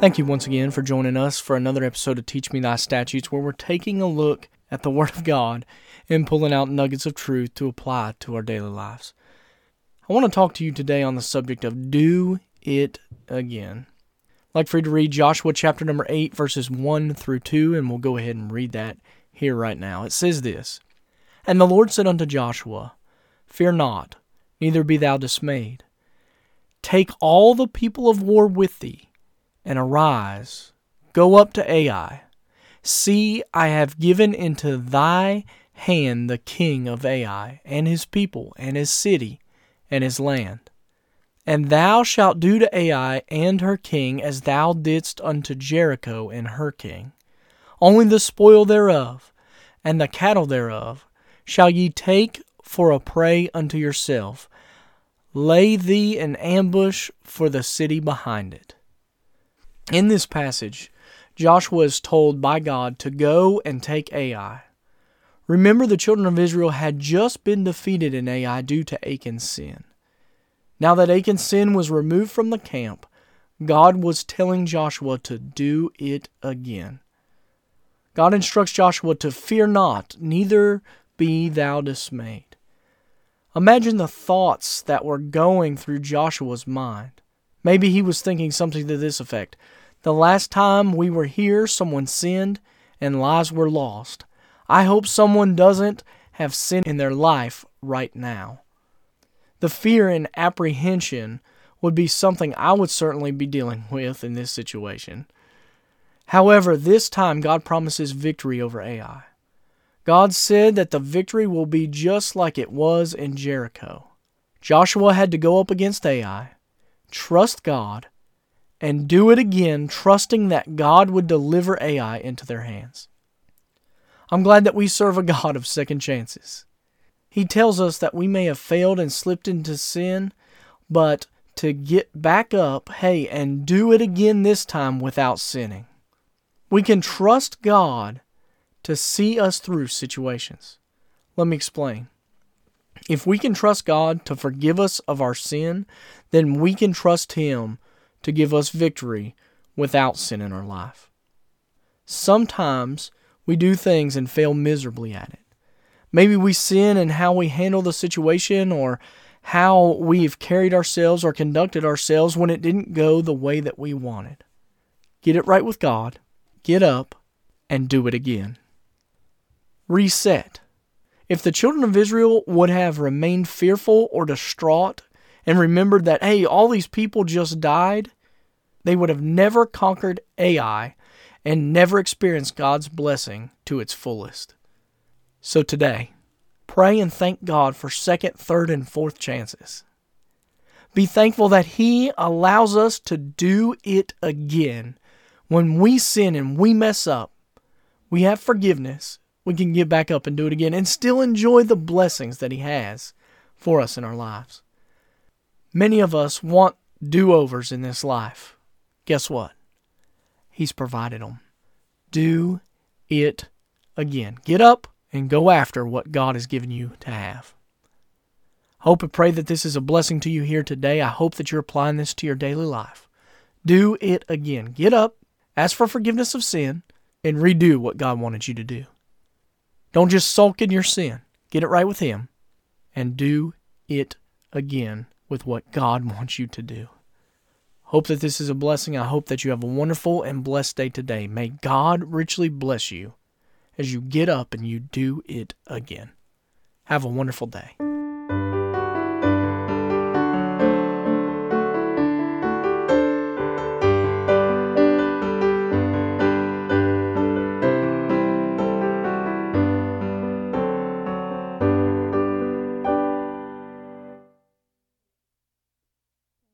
Thank you once again for joining us for another episode of Teach Me Thy Statutes, where we're taking a look at the Word of God and pulling out nuggets of truth to apply to our daily lives. I want to talk to you today on the subject of do it again. I'd like for you to read Joshua chapter number 8, verses 1 through 2, and we'll go ahead and read that here right now. It says this And the Lord said unto Joshua, Fear not, neither be thou dismayed. Take all the people of war with thee and arise, go up to Ai. See, I have given into thy hand the king of Ai, and his people, and his city, and his land. And thou shalt do to Ai and her king as thou didst unto Jericho and her king. Only the spoil thereof, and the cattle thereof, shall ye take for a prey unto yourself. Lay thee an ambush for the city behind it. In this passage, Joshua is told by God to go and take Ai. Remember, the children of Israel had just been defeated in Ai due to Achan's sin. Now that Achan's sin was removed from the camp, God was telling Joshua to do it again. God instructs Joshua to fear not, neither be thou dismayed. Imagine the thoughts that were going through Joshua's mind. Maybe he was thinking something to this effect the last time we were here, someone sinned and lives were lost. I hope someone doesn't have sin in their life right now. The fear and apprehension would be something I would certainly be dealing with in this situation. However, this time God promises victory over Ai. God said that the victory will be just like it was in Jericho. Joshua had to go up against Ai, trust God, and do it again, trusting that God would deliver Ai into their hands. I'm glad that we serve a God of second chances. He tells us that we may have failed and slipped into sin, but to get back up, hey, and do it again this time without sinning. We can trust God to see us through situations. Let me explain. If we can trust God to forgive us of our sin, then we can trust Him to give us victory without sin in our life. Sometimes we do things and fail miserably at it. Maybe we sin in how we handle the situation or how we've carried ourselves or conducted ourselves when it didn't go the way that we wanted. Get it right with God, get up, and do it again. Reset. If the children of Israel would have remained fearful or distraught and remembered that, hey, all these people just died, they would have never conquered Ai and never experienced God's blessing to its fullest. So today, pray and thank God for second, third, and fourth chances. Be thankful that He allows us to do it again. When we sin and we mess up, we have forgiveness. We can get back up and do it again and still enjoy the blessings that He has for us in our lives. Many of us want do overs in this life. Guess what? He's provided them. Do it again. Get up and go after what God has given you to have. Hope and pray that this is a blessing to you here today. I hope that you're applying this to your daily life. Do it again. Get up, ask for forgiveness of sin, and redo what God wanted you to do. Don't just sulk in your sin. Get it right with Him and do it again with what God wants you to do. Hope that this is a blessing. I hope that you have a wonderful and blessed day today. May God richly bless you as you get up and you do it again. Have a wonderful day.